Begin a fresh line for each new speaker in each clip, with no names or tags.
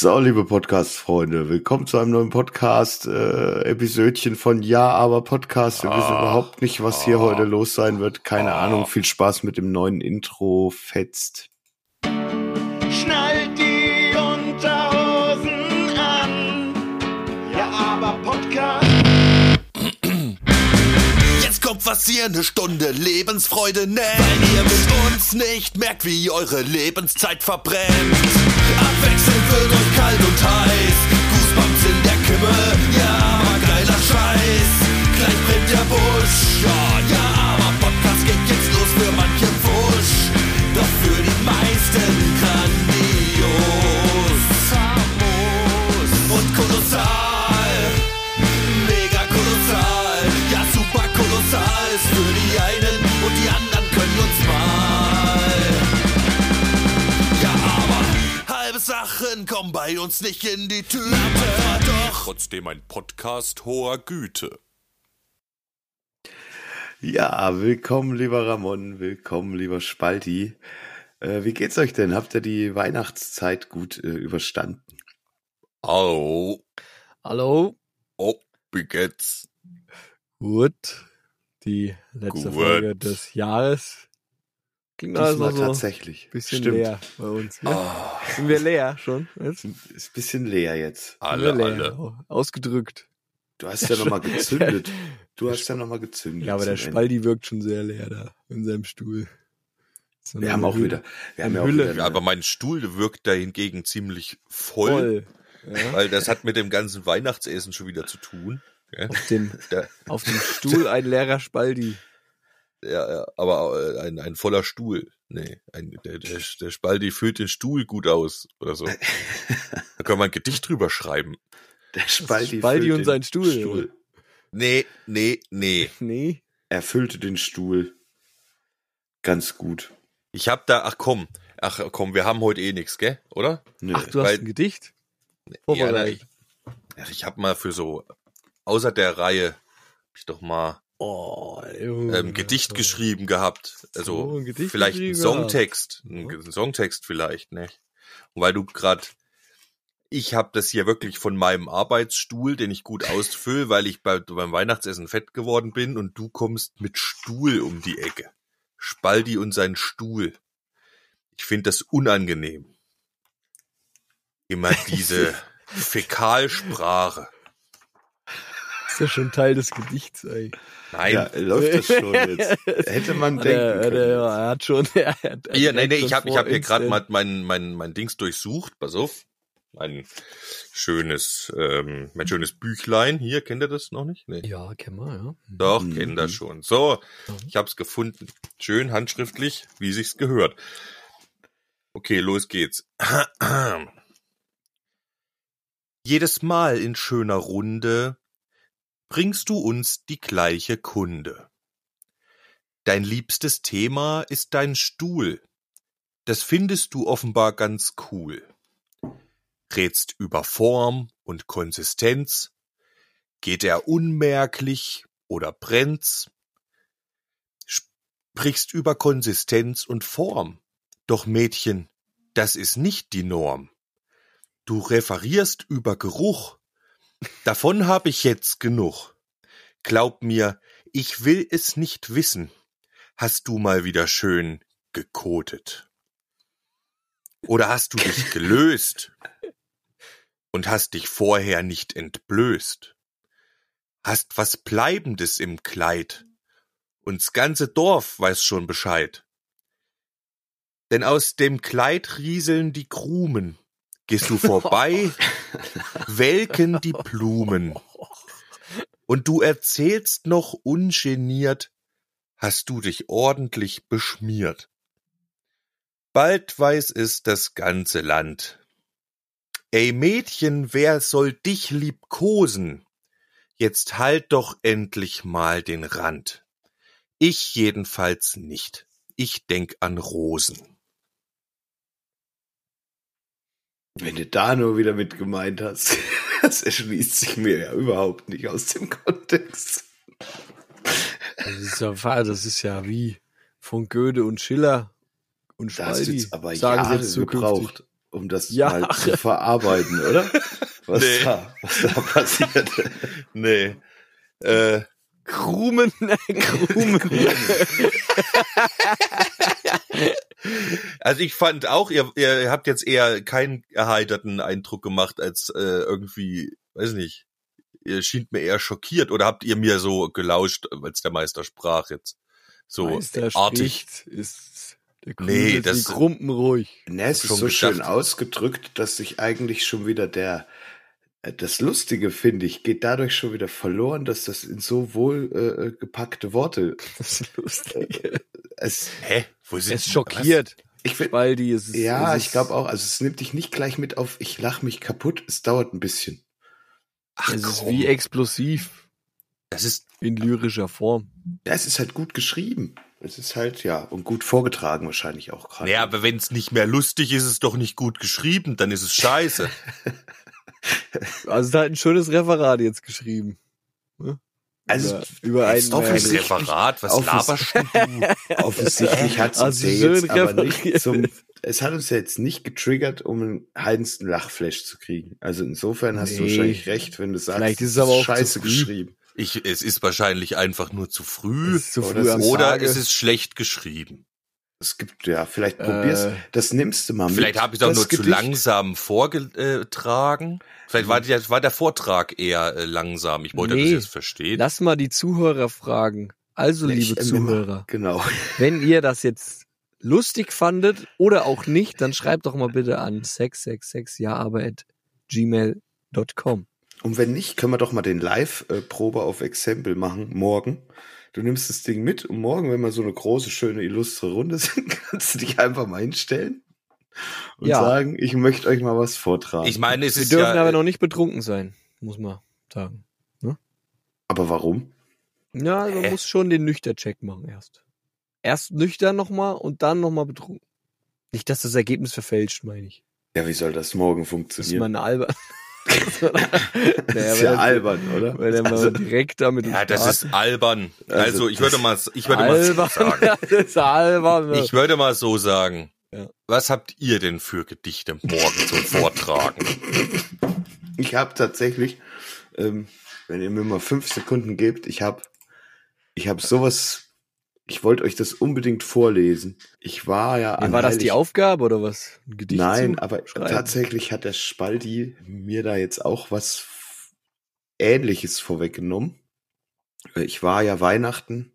So, liebe Podcast-Freunde, willkommen zu einem neuen Podcast, äh, von Ja, aber Podcast. Wir wissen
Ah.
überhaupt nicht, was hier
Ah.
heute los sein wird. Keine
Ah.
Ahnung. Viel Spaß mit dem neuen Intro. Fetzt.
Was hier eine Stunde Lebensfreude nennt. Weil ihr mit uns nicht merkt, wie eure Lebenszeit verbrennt. Abwechselnd wird euch kalt und heiß. Goosebumps in der Kimme, ja, aber geiler Scheiß. Gleich brennt der Busch, ja, ja, aber Podcast geht jetzt los für manche Wusch. Doch für die meisten Sachen kommen bei uns nicht in die Tüte. Doch trotzdem ein Podcast hoher Güte.
Ja, willkommen, lieber Ramon. Willkommen, lieber Spalti. Äh, wie geht's euch denn? Habt ihr die Weihnachtszeit gut äh, überstanden?
Au,
Hallo.
oh, wie geht's?
Gut. Die letzte
Gut.
Folge des Jahres. Klingt
Diesmal
noch so ein
tatsächlich.
bisschen
Stimmt.
leer bei uns. Ne?
Ah,
Sind wir leer schon? Jetzt?
Ist ein bisschen leer jetzt.
alle,
leer.
alle.
Oh, Ausgedrückt.
Du hast ja nochmal gezündet. Du hast ja nochmal gezündet.
Ja, aber der
zum Ende.
Spaldi wirkt schon sehr leer da in seinem Stuhl. So
Wir haben auch
Hülle-
wieder, wir haben
eine
ja auch
Hülle.
wieder
Ja, aber mein Stuhl wirkt da hingegen ziemlich voll,
voll. Ja.
weil das hat mit dem ganzen Weihnachtsessen schon wieder zu tun.
Auf, dem, auf dem Stuhl ein leerer Spaldi.
Ja, ja, aber äh, ein, ein voller Stuhl. Nee, ein, der, der, der Spaldi füllt den Stuhl gut aus oder so. Da kann man ein Gedicht drüber schreiben.
Der Spaldi,
Spaldi
füllt
und
den
sein Stuhl.
Nee, nee, nee.
Nee.
Er füllte den Stuhl ganz gut.
Ich hab da, ach komm, ach komm, wir haben heute eh nix, gell, oder?
Nö.
Ach, du hast
Weil-
ein Gedicht?
Ja, na, ich, ach, ich hab mal für so, außer der Reihe, hab ich doch mal
Oh,
ähm, Gedicht geschrieben gehabt. Also
So, ein
vielleicht ein Songtext, ein, ein Songtext vielleicht, ne? Und weil du grad, ich habe das hier wirklich von meinem Arbeitsstuhl, den ich gut ausfülle, weil ich bei, beim Weihnachtsessen fett geworden bin und du kommst mit Stuhl um die Ecke. Spaldi und sein Stuhl. Ich finde das unangenehm. Immer diese Fäkalsprache.
Ist ja schon Teil des Gedichts, ey.
Nein,
Ja, läuft das schon jetzt. Hätte man denken
er, hat
können.
er, er hat schon. Er hat
nee, nee,
direkt
ich habe ich hab hier gerade mal mein, mein, mein Dings durchsucht. Pass auf. Ein schönes, ähm, mein schönes Büchlein. Hier, kennt ihr das noch nicht? Nee.
Ja, kennen wir, ja.
Doch,
Mhm.
kennt ihr schon. So,
Mhm.
ich hab's gefunden. Schön handschriftlich, wie sich's gehört. Okay, los geht's. Jedes Mal in schöner Runde bringst du uns die gleiche Kunde. Dein liebstes Thema ist dein Stuhl. Das findest du offenbar ganz cool. Rätst über Form und Konsistenz. Geht er unmerklich oder brennt's? Sprichst über Konsistenz und Form. Doch Mädchen, das ist nicht die Norm. Du referierst über Geruch. Davon hab ich jetzt genug. Glaub mir, ich will es nicht wissen. Hast du mal wieder schön gekotet? Oder hast du dich gelöst und hast dich vorher nicht entblößt? Hast was Bleibendes im Kleid und's ganze Dorf weiß schon Bescheid. Denn aus dem Kleid rieseln die Krumen. Gehst du vorbei, welken die Blumen. Und du erzählst noch ungeniert, hast du dich ordentlich beschmiert. Bald weiß es das ganze Land. Ey Mädchen, wer soll dich liebkosen? Jetzt halt doch endlich mal den Rand. Ich jedenfalls nicht. Ich denk an Rosen.
Wenn du da nur wieder mit gemeint hast, das erschließt sich mir ja überhaupt nicht aus dem Kontext.
Das ist ja, das ist ja wie von Goethe und Schiller und Spaldi.
jetzt aber
sagen
Jahre
jetzt
gebraucht. um das
Ja.
mal zu verarbeiten, oder? Was,
Nee.
da, was da passiert.
Nee. Äh,
Krumen, Krumen.
also ich fand auch, ihr, ihr habt jetzt eher keinen erheiterten Eindruck gemacht als äh, irgendwie, weiß nicht, ihr schien mir eher schockiert oder habt ihr mir so gelauscht, als der Meister sprach jetzt? So
Meister
artig.
spricht, ist der
Nee,
nee,
das-
das die Krumpen ruhig.
Ne, es ist
Schon
so
gedacht.
schön ausgedrückt, dass sich eigentlich schon wieder der, äh, das Lustige, finde ich, geht dadurch schon wieder verloren, dass das in so wohl äh, gepackte Worte,
Das ist lustig.
es,
Hä? Wo sind
Es schockiert.
ich finde,
Spaldi, es ist,
ja,
es
ich
ist-
glaube auch, also es nimmt dich nicht gleich mit auf, ich lach mich kaputt, es dauert ein bisschen.
Ach,
Es ist
komm.
wie explosiv
das ist
in lyrischer Form.
Ja, es ist halt gut geschrieben. Es ist halt, ja, und gut vorgetragen wahrscheinlich auch gerade.
Naja, aber wenn es nicht mehr lustig ist, ist es doch nicht gut geschrieben, dann ist es scheiße.
Also da hat ein schönes Referat jetzt geschrieben. Ne?
Also,
über, über
Ein. Referat, was
Auf-
laberst du?
Offensichtlich hat es uns
Also
ja
schön
jetzt aber nicht zum, es hat uns ja jetzt nicht getriggert, um einen heidensten Lachflash zu kriegen. Also insofern hast du
Nee.
wahrscheinlich recht, wenn du sagst,
Vielleicht ist es aber auch zu
scheiße
früh.
geschrieben.
Ich, es ist wahrscheinlich einfach nur zu früh
zu
Oder
früh
oder
Tage.
es ist schlecht geschrieben.
Es gibt, ja, vielleicht probier's,
Äh,
das nimmst du mal
Vielleicht
mit.
habe ich es
das
nur zu
Gedicht.
langsam vorgetragen. Vielleicht war der, war der Vortrag eher äh, langsam. Ich wollte
Nee.
das jetzt verstehen.
Lass mal die Zuhörer fragen. Also,
Nee,
liebe
äh,
Zuhörer,
Genau.
wenn ihr das jetzt lustig fandet oder auch nicht, dann schreibt doch mal bitte an 666 ja aber at gmail.com.
Und wenn nicht, können wir doch mal den Live-Probe auf Exempel machen, morgen. Du nimmst das Ding mit und morgen, wenn wir so eine große, schöne, illustre Runde sind, kannst du dich einfach mal hinstellen und
Ja.
sagen, ich möchte euch mal was vortragen.
Ich meine, es
Wir
ist
dürfen
ja,
aber noch nicht betrunken sein, muss man sagen.
Aber warum?
Ja, man
Hä?
muss schon den Nüchtern-Check machen erst. Erst nüchtern nochmal und dann nochmal betrunken. Nicht, dass das Ergebnis verfälscht, meine ich.
Ja, wie soll das morgen
Das ist
funktionieren?
mal eine albern.
Das ist ja albern, oder?
Weil er mal
Also,
direkt damit
ja, das ist albern.
Also,
Also ich würde mal, ich würde mal so sagen.
das ist albern.
Ich würde mal so sagen.
Ja.
Was habt ihr denn für Gedichte morgen zum Vortragen?
ich habe tatsächlich, ähm, wenn ihr mir mal fünf Sekunden gebt, ich habe ich hab sowas, ich wollte euch das unbedingt vorlesen. Ich war ja an
war das die Aufgabe oder was? Ein Gedicht
Nein, aber
schreiben?
tatsächlich hat der Spaldi mir da jetzt auch was Ähnliches vorweggenommen. Ich war ja Weihnachten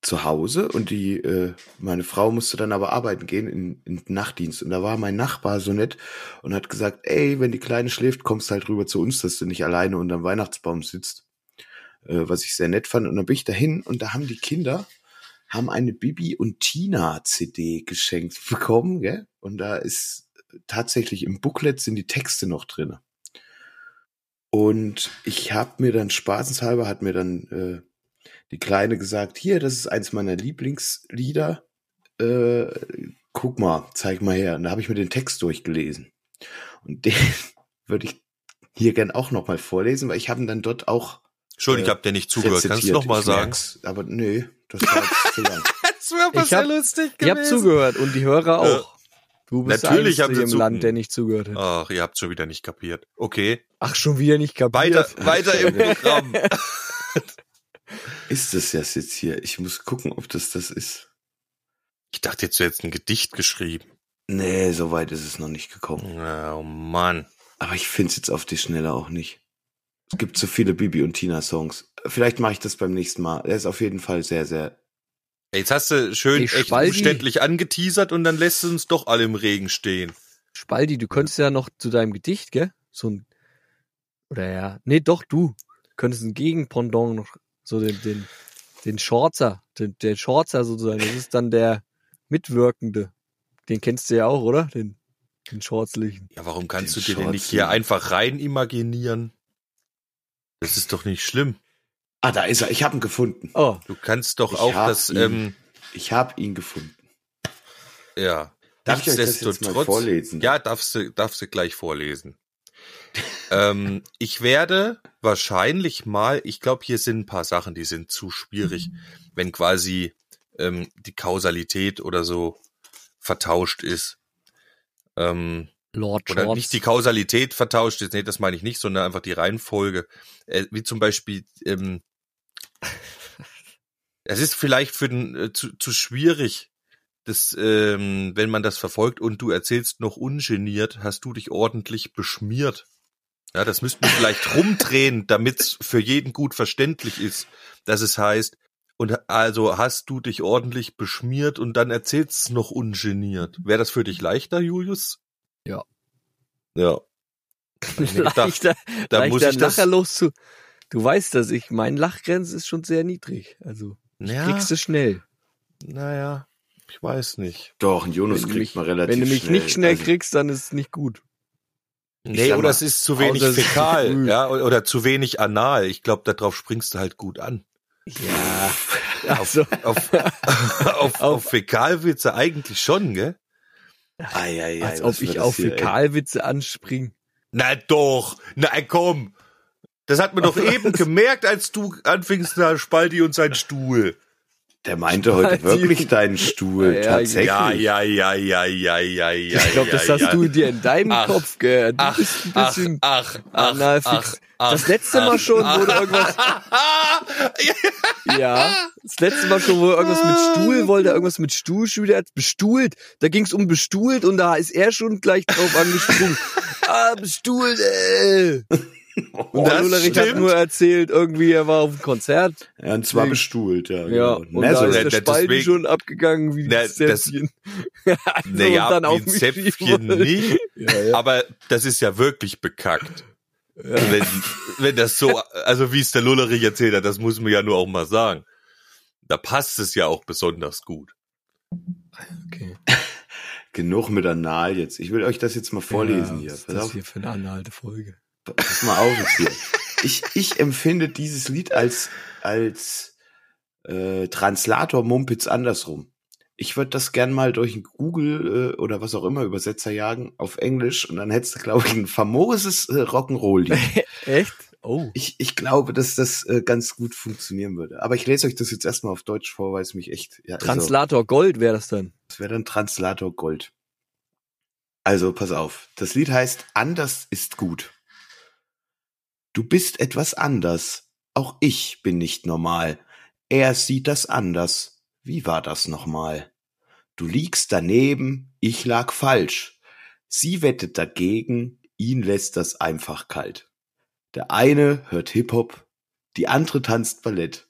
zu Hause und die äh, meine Frau musste dann aber arbeiten gehen in, in den Nachtdienst und da war mein Nachbar so nett und hat gesagt, ey, wenn die Kleine schläft, kommst du halt rüber zu uns, dass du nicht alleine unterm Weihnachtsbaum sitzt, äh, was ich sehr nett fand und dann bin ich dahin und da haben die Kinder haben eine Bibi und Tina CD geschenkt bekommen, gell? Und da ist tatsächlich im Booklet sind die Texte noch drinne. Und ich habe mir dann spaßenshalber hat mir dann äh, die Kleine gesagt, hier, das ist eins meiner Lieblingslieder. Äh, guck mal, zeig mal her. Und da habe ich mir den Text durchgelesen. Und den würde ich hier gern auch noch mal vorlesen, weil ich habe ihn dann dort auch
Entschuldigung, ich
Äh,
habe dir nicht zugehört. Kannst du
rezitiert.
noch mal
Ich
sagen?
merk's, aber nee, das war jetzt zu lang.
Das wäre
aber sehr
lustig
Ich habe zugehört und die Hörer auch. Du bist
Natürlich
der
haben
Einzige
sie
im
zu-
Land, der nicht zugehört hat.
Ach, ihr habt schon wieder nicht kapiert. Okay.
Ach, schon wieder nicht kapiert.
Weiter, weiter im Programm.
Ist das das jetzt hier? Ich muss gucken, ob das das ist.
Ich dachte jetzt, du hättest ein Gedicht geschrieben.
Nee, so weit ist es noch nicht gekommen.
Oh Mann.
Aber ich find's jetzt auf die Schnelle auch nicht. Es gibt so viele Bibi und Tina Songs. Vielleicht mache ich das beim nächsten Mal. Er ist auf jeden Fall sehr, sehr.
Jetzt hast du schön echt umständlich angeteasert und dann lässt du uns doch alle im Regen stehen.
Spaldi, du könntest ja noch zu deinem Gedicht, gell? So ein. Oder ja. Nee, doch, du. Könntest ein Gegenpendant noch. So den, den, den Schorzer. Den, der Schorzer sozusagen. Das ist dann der Mitwirkende. Den kennst du ja auch, oder? Den, den Schwarzlichen.
Ja, warum kannst
Den
du dir den nicht hier einfach rein imaginieren? Das ist doch nicht schlimm.
Ah, da ist er. Ich habe ihn gefunden.
Oh,
Du kannst doch
Ich
auch
hab
das,
ihn.
ähm,
Ich habe ihn gefunden.
ja.
Darf ich euch das jetzt mal vorlesen?
Ja, darfst du, darfst du gleich vorlesen. ähm, ich werde wahrscheinlich mal, ich glaube, hier sind ein paar Sachen, die sind zu schwierig, wenn quasi ähm, die Kausalität oder so vertauscht ist. Ähm,
Lord
Oder nicht die Kausalität vertauscht ist, nee, das meine ich nicht, sondern einfach die Reihenfolge. Äh, wie zum Beispiel, ähm, es ist vielleicht für den äh, zu, zu schwierig, das, ähm, wenn man das verfolgt und du erzählst noch ungeniert, hast du dich ordentlich beschmiert. Ja, das müssten wir vielleicht rumdrehen, damit es für jeden gut verständlich ist, dass es heißt, und also hast du dich ordentlich beschmiert und dann erzählst noch ungeniert. Wäre das für dich leichter, Julius?
Ja.
Ja.
Leichter,
da
leichter
muss ich das-
Lacher loszu. Du weißt, dass ich, mein Lachgrenze ist schon sehr niedrig. Also,
Ja,
kriegst du schnell.
naja, ich weiß nicht.
Doch, ein Jonas kriegt
mich-
man relativ
Wenn du mich
schnell.
nicht schnell
Also,
kriegst, dann ist es nicht gut.
Nee, oder
mal,
es ist zu wenig fäkal, ja, o- oder zu wenig anal. Ich glaube, darauf springst du halt gut an.
Ja.
Auf,
Also,
auf, auf, auf Fäkalwitze eigentlich schon, gell?
Ei, ei, ei,
als ob ich auf? Fäkalwitze anspring.
Na doch, na komm. Das hat man doch eben gemerkt, als du anfingst, na, Spalti und sein Stuhl.
Der meinte heute wirklich deinen Stuhl,
Ja, ja,
tatsächlich.
Ja, ja, ja, ja, ja, ja, ja.
Ich glaube, das
ja,
hast
ja.
du dir in deinem
Ach,
Kopf gehört. Du
Ach,
bist ein
ach,
bisschen
ach, ach,
analfix.
ach,
das letzte Mal
ach,
schon,
ach,
wo du irgendwas, ja, das letzte Mal schon, wo er irgendwas mit Stuhl wollte, er irgendwas mit Stuhl, hat bestuhlt. Da ging es um bestuhlt und da ist er schon gleich drauf angesprungen. ah, bestuhlt, äh. Und der Lullerich hat nur erzählt, irgendwie, er war auf einem Konzert.
Ja, und zwar bestuhlt, ja.
Ja,
genau.
und
Na,
da
so-
ist
Ja,
der Spalten
deswegen-
schon abgegangen wie
Na,
ein Zäpfchen. also,
Naja,
und dann
wie ein Zäpfchen nicht,
Ja, ja.
aber das ist ja wirklich bekackt. Wenn, wenn das so, also wie es der Lullerich erzählt hat, das muss man ja nur auch mal sagen. Da passt es ja auch besonders gut.
Okay.
Genug mit Anal jetzt. Ich will euch das jetzt mal vorlesen
Ja,
hier.
Was ist das hier für eine anhalte Folge?
Pass mal auf jetzt hier. Ich, ich empfinde dieses Lied als, als äh, Translator Mumpitz andersrum. Ich würde das gern mal durch einen Google äh, oder was auch immer Übersetzer jagen auf Englisch und dann hättest du, glaube ich, ein famoses äh, Rock'n'Roll-Lied.
Echt? Oh.
Ich, ich glaube, dass das äh, ganz gut funktionieren würde. Aber ich lese euch das jetzt erstmal auf Deutsch vor, weil es mich echt. Ja, also,
Translator Gold wäre das dann.
das wäre dann Translator Gold. Also, pass auf. Das Lied heißt Anders ist gut. Du bist etwas anders. Auch ich bin nicht normal. Er sieht das anders. Wie war das nochmal? Du liegst daneben, ich lag falsch. Sie wettet dagegen, ihn lässt das einfach kalt. Der eine hört Hip-Hop, die andere tanzt Ballett.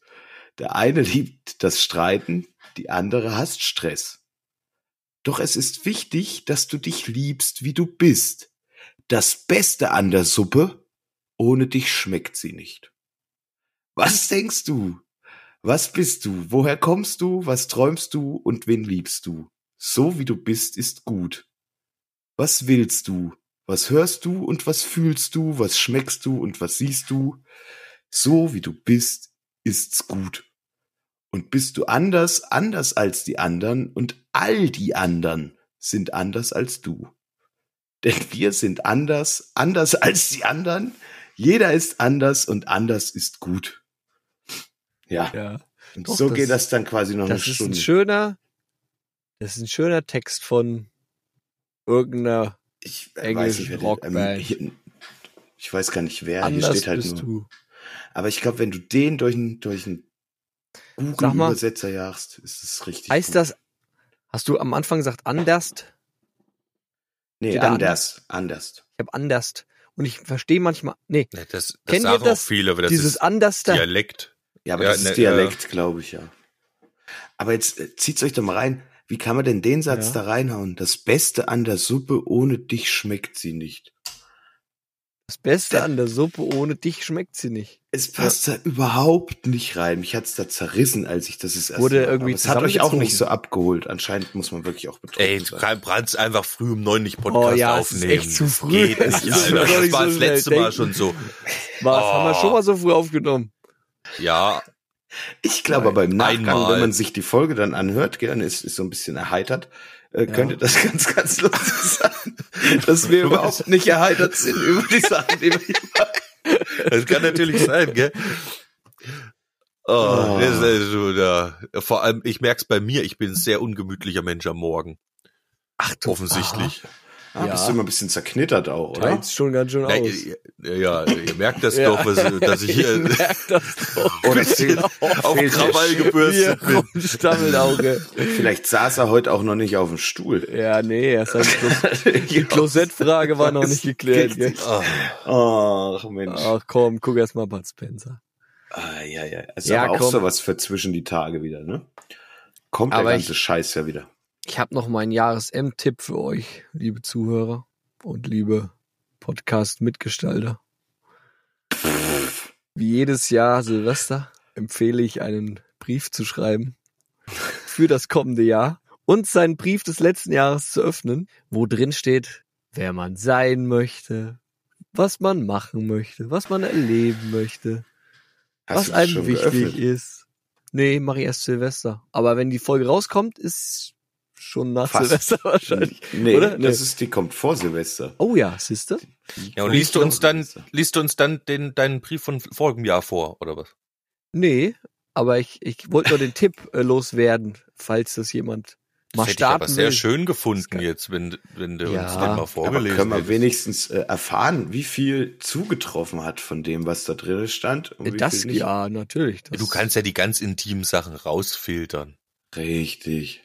Der eine liebt das Streiten, die andere hasst Stress. Doch es ist wichtig, dass du dich liebst, wie du bist. Das Beste an der Suppe, ohne dich schmeckt sie nicht. Was denkst du? Was bist du? Woher kommst du? Was träumst du? Und wen liebst du? So wie du bist, ist gut. Was willst du? Was hörst du und was fühlst du? Was schmeckst du und was siehst du? So wie du bist, ist's gut. Und bist du anders, anders als die anderen und all die anderen sind anders als du. Denn wir sind anders, anders als die anderen. Jeder ist anders und anders ist gut. Ja,
Ja.
und
doch,
so
das-
geht das dann quasi noch
Das
eine
ist ein
Stunde.
schöner, das ist ein schöner Text von irgendeiner
ich
englischen
wer den-
Rockband.
hier- ich weiß gar nicht wer, hier
Anders
steht halt
bist
nur.
du.
Aber ich glaube, wenn du den durch einen durch einen
Sag mal,
Google-Übersetzer jagst, ist es richtig.
Heißt
gut.
das, hast du am Anfang gesagt anders?
Nee, anders, anders.
Ich habe anders. Und ich verstehe manchmal, nee,
Ja, das das
Kennt ihr das?
auch viele, aber das
dieses
ist
anders da.
Dialekt.
Ja, aber
Ja,
das
ne,
ist Dialekt, glaube ich, ja. Aber jetzt äh, zieht's euch doch mal rein. Wie kann man denn den Satz
Ja.
da reinhauen? Das Beste an der Suppe, ohne dich schmeckt sie nicht.
Das Beste an der Suppe, ohne dich schmeckt sie nicht.
Es passt da überhaupt nicht rein. Mich hat's da zerrissen, als ich das das erste
Wurde irgendwie
Es hat euch auch nicht so abgeholt. Anscheinend muss man wirklich auch betroffen
Ey,
sein.
du kannst einfach früh um neun nicht Podcast
Oh ja, es ist
aufnehmen.
echt zu
Das
früh.
Geht
Es
nicht,
ist
Alter. Das
nicht
war
so
das letzte Mal
denken.
schon so.
Was, haben wir
Oh.
schon mal so früh aufgenommen?
Ja,
Ich glaube aber im Nachgang,
Einmal.
wenn man sich die Folge dann anhört, gell, und ist, ist so ein bisschen erheitert, äh, könnte das ganz, ganz lustig sein, dass wir überhaupt nicht erheitert sind über die Sachen, die wir hier machen.
das kann natürlich sein, gell? Oh,
Oh.
Das ist also, ja. Vor allem, ich merk's bei mir, ich bin ein sehr ungemütlicher Mensch am Morgen.
Ach
Offensichtlich.
Ah,
Ja.
Bist du immer ein bisschen zerknittert auch, oder?
Teilt's schon ganz schön aus.
ihr, ja, ihr merkt das
Ja.
doch, was, dass ich hier
das doch.
Oder
auf Krawall gebürstet bin.
Rumstammelauge.
Vielleicht saß er heute auch noch nicht auf dem Stuhl.
Ja, nee, er seine Klos die Klosettfrage war noch nicht geklärt. Gell?
Ach, Mensch.
Ach komm, guck erst mal Bud Spencer.
Ah, ja, ja. Ist
Ja,
aber auch
komm.
sowas für zwischen die Tage wieder, ne? Kommt
Aber
der ganze
ich-
Scheiß ja wieder.
Ich habe noch meinen Jahres-M-Tipp für euch, liebe Zuhörer und liebe Podcast-Mitgestalter. Wie jedes Jahr Silvester empfehle ich einen Brief zu schreiben für das kommende Jahr und seinen Brief des letzten Jahres zu öffnen, wo drin steht, wer man sein möchte, was man machen möchte, was man erleben möchte,
Hast
was einem wichtig
geöffnet?
ist. Nee, mach ich erst Silvester. Aber wenn die Folge rauskommt, ist schon nach
Fast.
Silvester wahrscheinlich.
Nee,
Oder?
das
Nee.
ist, die kommt vor Silvester.
Oh ja, siehste?
Ja, und liest du uns dann, liest du uns dann den, deinen Brief von folgendem Jahr vor, oder was?
Nee, aber ich, ich wollte nur den Tipp äh, loswerden, falls das jemand mal
Das hätte ich aber
starten
sehr
will.
schön gefunden jetzt, wenn, wenn du
Ja,
uns den mal
Aber
vorgelesen
können wir wenigstens äh, erfahren, wie viel zugetroffen hat von dem, was da drin stand? Und wie
Das,
viel nicht?
ja, natürlich. Das,
Du kannst ja die ganz intimen Sachen rausfiltern.
Richtig.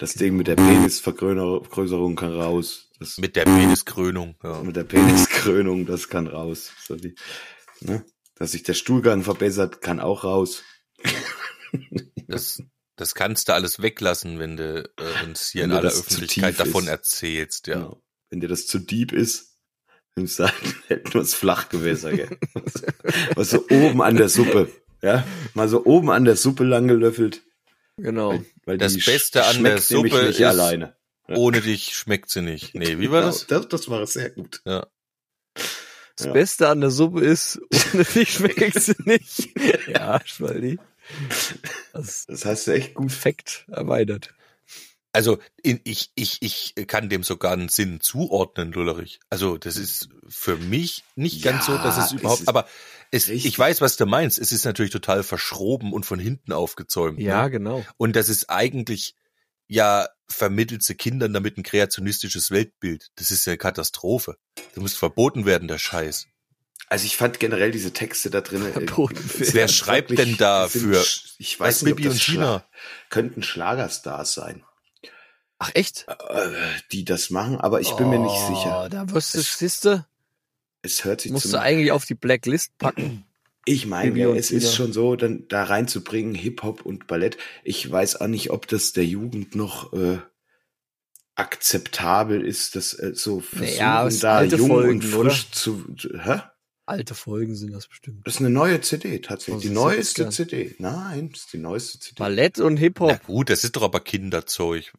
Das Ding mit der Penisvergrößerung kann raus. Das
Mit der Peniskrönung. Ja.
mit der Peniskrönung, das kann raus. So die, ne? Dass sich der Stuhlgang verbessert, kann auch raus.
Das, das kannst du alles weglassen, wenn du äh, uns hier
Wenn
in aller Öffentlichkeit davon
ist.
erzählst. Ja.
Genau. Wenn dir das zu deep ist, dann sagen, hätten wir Flachgewässer, gell? Was so oben an der Suppe, ja? Mal so oben an der Suppe lang gelöffelt.
Genau.
Weil, weil
Das
die
Beste an der Suppe
nicht
ist-
alleine.
Ohne dich schmeckt sie nicht. Nee, wie war das?
Genau, das? Das war sehr gut.
Ja.
Das
Ja.
Beste an der Suppe ist, ohne dich schmeckt sie nicht. ja, Schwaldi. Das
Das hast du echt gut.
Perfekt erweitert.
Also in, ich, ich, ich kann dem sogar einen Sinn zuordnen, Lullerich. Also das ist für mich nicht ganz so,
Ja,
dass es
es
überhaupt,
ist
aber es, ich weiß, was du meinst. Es ist natürlich total verschroben und von hinten aufgezäumt.
Ja,
Ne?
genau.
Und das ist eigentlich, ja, vermittelt sie Kindern damit ein kreationistisches Weltbild. Das ist ja eine Katastrophe. Das muss verboten werden, der Scheiß.
Also ich fand generell diese Texte da drin. äh,
Verboten
es.
Wer schreibt denn da
es
für-
Ich weiß nicht, ob
Bibi
das
und
Schla
Tina?
könnten Schlagerstars sein,
Ach echt?
äh, die das machen, aber ich bin mir nicht sicher.
Oh, Da wirst du,
Es-
siehste,
Es hört sich
musst du eigentlich auf die Blacklist packen.
Ich meine,
und
es ist schon so, dann da reinzubringen Hip-Hop und Ballett. Ich weiß auch nicht, ob das der Jugend noch äh, akzeptabel ist, das äh, so versuchen,
Naja,
da
alte
jung
Folgen,
und frisch zu. Hä?
Alte Folgen sind das bestimmt.
Das ist eine neue CD tatsächlich. Die neueste
70ern.
CD. Nein, das ist die neueste CD.
Ballett und
Na
Hip-Hop.
gut, das ist doch aber Kinderzeug.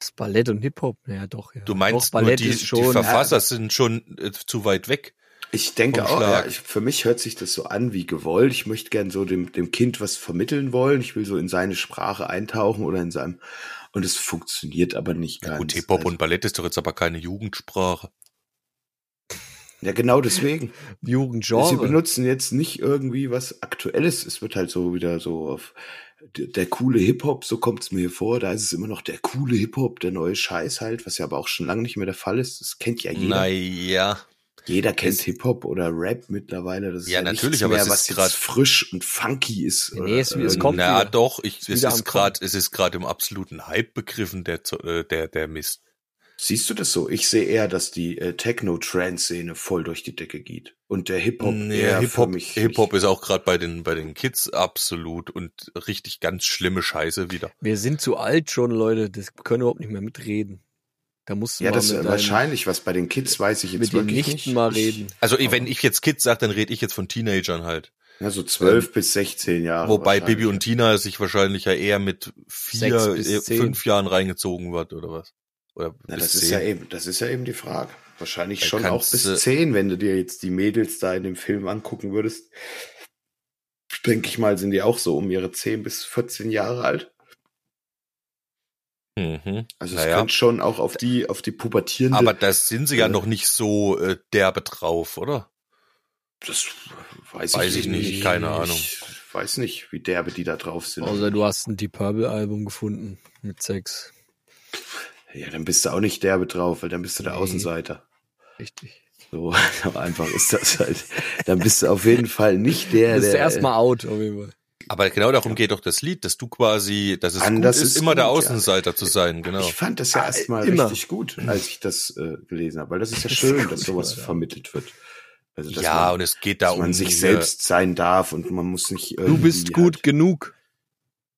Das Ballett und Hip-Hop. Ja, doch, ja.
Du meinst
doch, Ballett
nur, die,
ist
die
schon.
Verfasser sind schon äh, zu weit weg.
Ich denke auch, ja, ich, für mich hört sich das so an wie gewollt. Ich möchte gern so dem, dem Kind was vermitteln wollen. Ich will so in seine Sprache eintauchen oder in seinem, und es funktioniert aber nicht
Ja,
ganz.
gut, Hip-Hop
Also-
und Ballett ist doch jetzt aber keine Jugendsprache.
Ja, genau deswegen. Sie
Jugendgenre.
benutzen jetzt nicht irgendwie was Aktuelles. Es wird halt so wieder so auf der, der coole Hip-Hop, so kommt es mir hier vor. Da ist es immer noch der coole Hip-Hop, der neue Scheiß halt, was ja aber auch schon lange nicht mehr der Fall ist. Das kennt ja jeder.
Naja,
Jeder kennt Hip-Hop oder Rap mittlerweile. Das ist
Ja,
ja,
natürlich, aber
mehr,
es ist
was
grad-
jetzt frisch und funky ist.
Nee,
oder
es- es
irgendwie.
kommt
na
wieder.
doch, ich, es ist
am
gerade, es ist gerade im absoluten Hype begriffen, der, äh, der, der Mist.
Siehst du das so? Ich sehe eher, dass die äh, Techno-Trance-Szene voll durch die Decke geht. Und der Hip-Hop
Nee,
eher
Hip-Hop,
für mich.
Hip-Hop ist auch gerade bei den, bei den Kids absolut und richtig ganz schlimme Scheiße wieder.
Wir sind zu alt schon, Leute. Das können überhaupt nicht mehr mitreden. Da musst du
ja,
mal
das
mit
ist
deinen,
wahrscheinlich, was bei den Kids weiß ich jetzt
mit
wirklich nicht.
mal reden.
Also
Aber-
wenn ich jetzt Kids sage, dann rede ich jetzt von Teenagern halt.
Ja, so 12 bis 16 Jahre.
Wobei. Bibi und Tina sich wahrscheinlich ja eher mit vier,
Sechs bis
äh, fünf Jahren reingezogen wird oder was. Oder
Na,
bis
das ist
zehn.
ja eben, das ist ja eben die Frage. Wahrscheinlich
Da
schon auch bis 10, wenn du dir jetzt die Mädels da in dem Film angucken würdest. Denke ich mal, sind die auch so um ihre 10 bis 14 Jahre alt.
Mhm.
Also es
naja.
könnte schon auch auf die, auf die pubertierende.
Aber das sind sie ja
äh,
noch nicht so äh, derbe drauf, oder?
das weiß,
Weiß
ich,
ich nicht, keine Ahnung.
Ich weiß nicht, wie derbe die da drauf sind.
Außer du hast ein Deep Purple Album gefunden mit Sex.
Ja, dann bist du auch nicht derbe drauf, weil dann bist du der
Nee.
Außenseiter.
Richtig.
So einfach ist das halt. Dann bist du auf jeden Fall nicht der,
Das ist
der
erstmal out, auf jeden Fall.
Aber genau darum geht doch das Lied, dass du quasi, dass es
Anders
gut ist,
ist
immer der
gut, ja.
Außenseiter zu sein, genau.
Ich fand das ja erstmal
immer.
richtig gut, als ich das äh, gelesen habe, weil das ist ja schön, dass sowas vermittelt wird. Also, dass
ja,
man,
und es geht da
dass
um
man sich
hier-
selbst sein darf und man muss nicht
Du bist gut
Halt,
genug.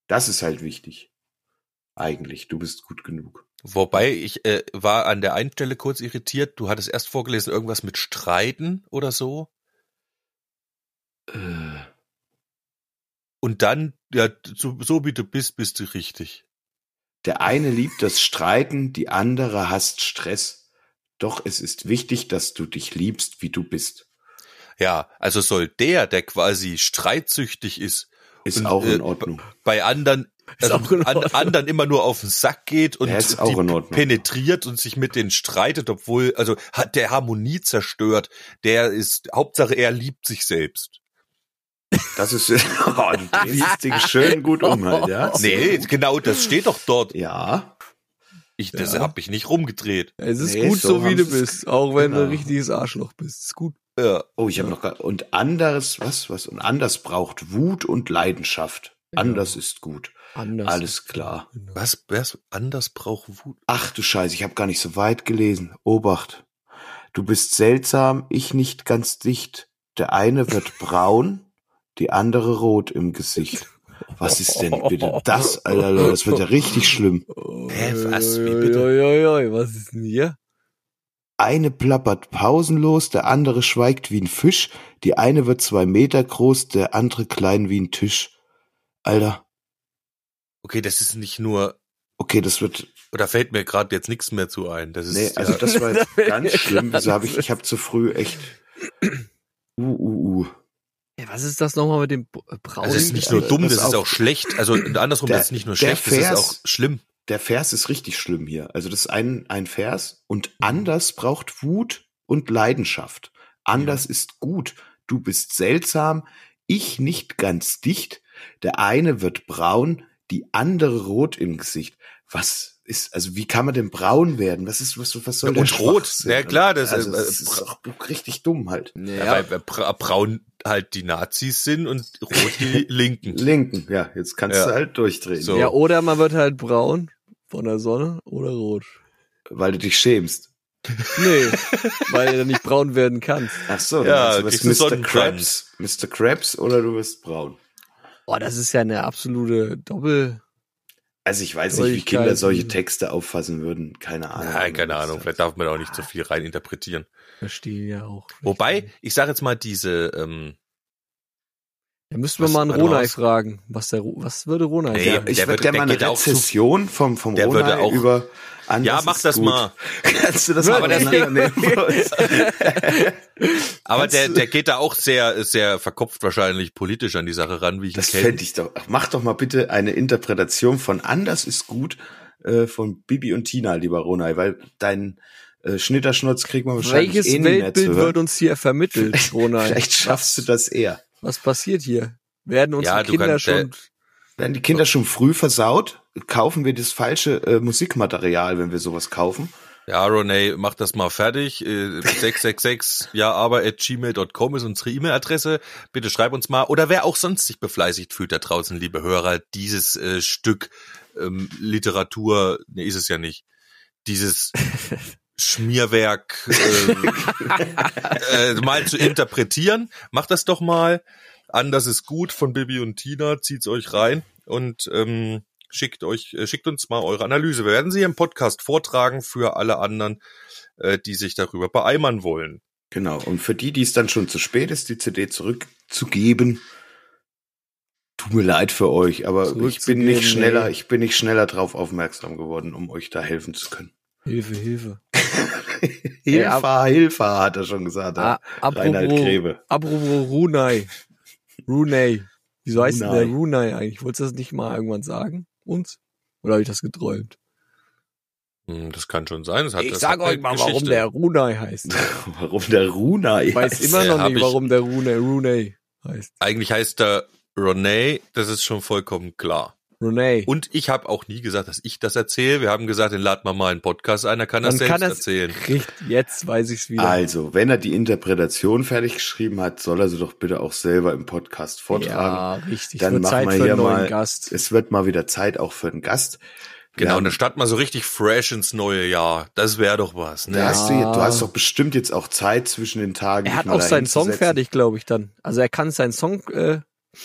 das ist halt wichtig. Eigentlich, du bist gut genug.
Wobei ich äh, war an der einen Stelle kurz irritiert. Du hattest erst vorgelesen irgendwas mit Streiten oder so.
Äh,
Und dann, ja, so, so wie du bist, bist du richtig.
Der eine liebt das Streiten, die andere hasst Stress. Doch es ist wichtig, dass du dich liebst, wie du bist.
Ja, also soll der, der quasi streitsüchtig ist,
Ist
Und,
auch in
äh,
Ordnung.
bei anderen, also an, anderen immer nur auf den Sack geht und
Ja, ist auch
die penetriert und sich mit denen streitet, obwohl, also hat der Harmonie zerstört, der ist, Hauptsache er liebt sich selbst.
Das ist, oh, du das Ding schön gut um halt, ja?
Nee, genau, das steht doch dort.
Ja,
Ich, das
Ja.
hab ich nicht rumgedreht.
Es ist
Nee,
gut
so
so, wie du bist, auch wenn du
genau.
ein richtiges Arschloch bist. Ist gut.
Ja.
Oh, ich habe noch gar und anderes, was, was und anders braucht Wut und Leidenschaft. Anders ist gut.
Anders.
Alles klar.
Genau.
Was, was anders braucht Wut?
Ach du Scheiße, ich habe gar nicht so weit gelesen. Obacht. Du bist seltsam, ich nicht ganz dicht. Der eine wird braun, die andere rot im Gesicht. Was ist denn bitte das, Alter? Leute? Das wird ja richtig schlimm.
Hä, was? Wie bitte?
Oi, oi, oi, was ist denn hier?
Eine plappert pausenlos, der andere schweigt wie ein Fisch. Die eine wird zwei Meter groß, der andere klein wie ein Tisch. Alter,
Okay, das ist nicht nur,
okay, das wird
oder fällt mir gerade jetzt nichts mehr zu ein. Das ist,
Nee, also
ja,
das war jetzt ganz schlimm. Wieso habe ich, ich habe zu früh echt. Uh, uh, uh.
Ey, was ist das nochmal mit dem äh, Braun?
das ist nicht nur
äh,
dumm,
das
das ist
auch-
auch schlecht. Also andersrum,
Der-
das ist nicht nur schlecht, das ist
Vers-
auch schlimm.
Der Vers ist richtig schlimm hier. Also das ist ein, ein Vers und anders braucht Wut und Leidenschaft. Anders ist gut. Du bist seltsam, ich nicht ganz dicht. Der eine wird braun, die andere rot im Gesicht. Was ist, also wie kann man denn braun werden? Was ist, was, was soll
Ja,
der
und rot. Ja, klar, das-
also,
äh,
das ist doch richtig dumm halt.
Ja, weil weil Bra Braun halt die Nazis sind und Rot die Linken.
Linken, ja, jetzt kannst
Ja.
du halt durchdrehen.
So.
Ja, oder man wird halt braun von der Sonne oder rot.
Weil du dich schämst.
Nee, weil du nicht braun werden kannst.
Ach so,
Ja,
du bist Mr. Krabs. Mr. Krabs oder du bist braun.
Boah, das ist ja eine absolute Doppel.
Also ich weiß nicht, wie. Kinder solche Texte auffassen würden. Keine Ahnung.
Nein, keine Ahnung, vielleicht darf man auch nicht so viel rein interpretieren.
Verstehe ja auch.
Wobei, ich sage jetzt mal diese, ähm,
Da müssten wir mal einen Ronay fragen. Was, der, was würde Ronay
Nee,
sagen?
ich
der
würde gerne mal
der
eine Rezession vom, vom
der
Ronay über Anders
ja, mach das
gut.
mal.
Kannst du das
Würde-
mal auseinandernehmen?
Aber der, der geht da auch sehr, sehr verkopft wahrscheinlich politisch an die Sache ran, wie ich
Das
ihn
fände ich doch. Ach, Mach doch mal bitte eine Interpretation von Anders ist gut äh, von Bibi und Tina, lieber Ronay, weil dein äh, Schnitterschnutz kriegt man wahrscheinlich
Welches
eh nie mehr zu
Weltbild
hören.
wird uns hier vermittelt, Ronay?
Vielleicht schaffst du das eher.
Was passiert hier? Werden unsere
Ja,
Kinder
kannst-
schon...
Werden die Kinder schon früh versaut? Kaufen wir das falsche äh, Musikmaterial, wenn wir sowas kaufen?
Ja, Ronay, mach das mal fertig. Äh, 666 ja aber at gmail.com ist unsere E-Mail-Adresse. Bitte schreib uns mal. Oder wer auch sonst sich befleißigt fühlt da draußen, liebe Hörer, dieses äh, Stück ähm, Literatur, nee, ist es ja nicht. Dieses Schmierwerk ähm, äh, mal zu interpretieren. Macht das doch mal. Anders ist gut von Bibi und Tina. Zieht's euch rein und ähm, schickt euch, äh, schickt uns mal eure Analyse. Wir werden sie im Podcast vortragen für alle anderen, äh, die sich darüber beeimern wollen.
Genau. Und für die, die es dann schon zu spät ist, die CD zurückzugeben, tut mir leid für euch, aber ich bin nicht schneller, ich bin nicht schneller drauf aufmerksam geworden, um euch da helfen zu können.
Hilfe, Hilfe.
Hilfe, Hilfe, hat er schon gesagt.
Ah,
Reinhard
apropos,
Grebe.
apropos Runai. Runay. Wieso heißt denn der.
Runai
eigentlich? Wolltest du das nicht mal irgendwann sagen? Uns? Oder habe ich das geträumt?
Hm, Das kann schon sein. Das hat,
ich
das
sag
hat
euch mal, warum
Geschichte.
der Runai heißt.
Warum der Runa?
Ich weiß immer noch nicht,
ich-
warum der Runai Runay heißt.
Eigentlich heißt der Ronay, das ist schon vollkommen klar.
Renee.
Und ich habe auch nie gesagt, dass ich das erzähle. Wir haben gesagt, den laden wir mal einen Podcast ein, dann kann er
Dann
selbst
kann er's-
erzählen.
Richtig, jetzt weiß ich's wieder.
Also, wenn er die Interpretation fertig geschrieben hat, soll er sie doch bitte auch selber im Podcast vortragen.
ja, richtig.
Dann
Wird
machen
Zeit
wir
für
hier
einen neuen
mal,
Gast.
es wird mal wieder Zeit auch für einen Gast.
Genau, und dann starten wir so richtig fresh ins neue Jahr. Das wäre doch was, ne?
hast du, du hast doch bestimmt jetzt auch Zeit zwischen den Tagen.
Er hat
mal
auch seinen Song fertig, glaube ich, dann. Also er kann seinen Song, äh,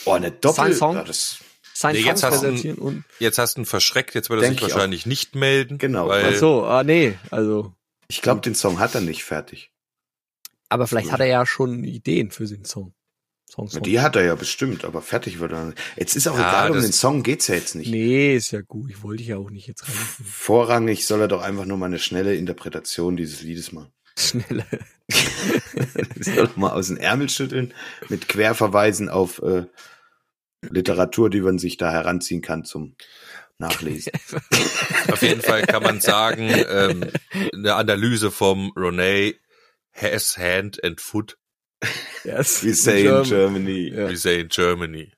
Oh, eine Doppel.
Sein Song?
Ja, das,
seinen
Nee,
Song
jetzt hast du-
präsentieren und.
Jetzt hast du ihn verschreckt, jetzt wird er sich
ich
wahrscheinlich nicht melden.
Genau,
Weil,
Ach so, ah nee, also.
ich glaube, den Song hat er nicht fertig.
Aber vielleicht hat er ja schon Ideen für den Song. Song, Song.
die hat er ja bestimmt, aber fertig wird er nicht. Jetzt ist auch
Ja,
egal, um den Song geht's ja jetzt nicht.
Nee, ist ja gut. Ich wollte dich ja auch nicht jetzt rein.
Vorrangig soll er doch einfach nur mal eine schnelle Interpretation dieses Liedes machen.
Schnelle.
soll mal aus den Ärmel schütteln mit Querverweisen auf äh, Literatur, die man sich da heranziehen kann zum Nachlesen.
Auf jeden Fall kann man sagen, ähm, eine Analyse vom Rene has hand and foot,
Yes.
We say in Germany.
Ja.
we say in Germany.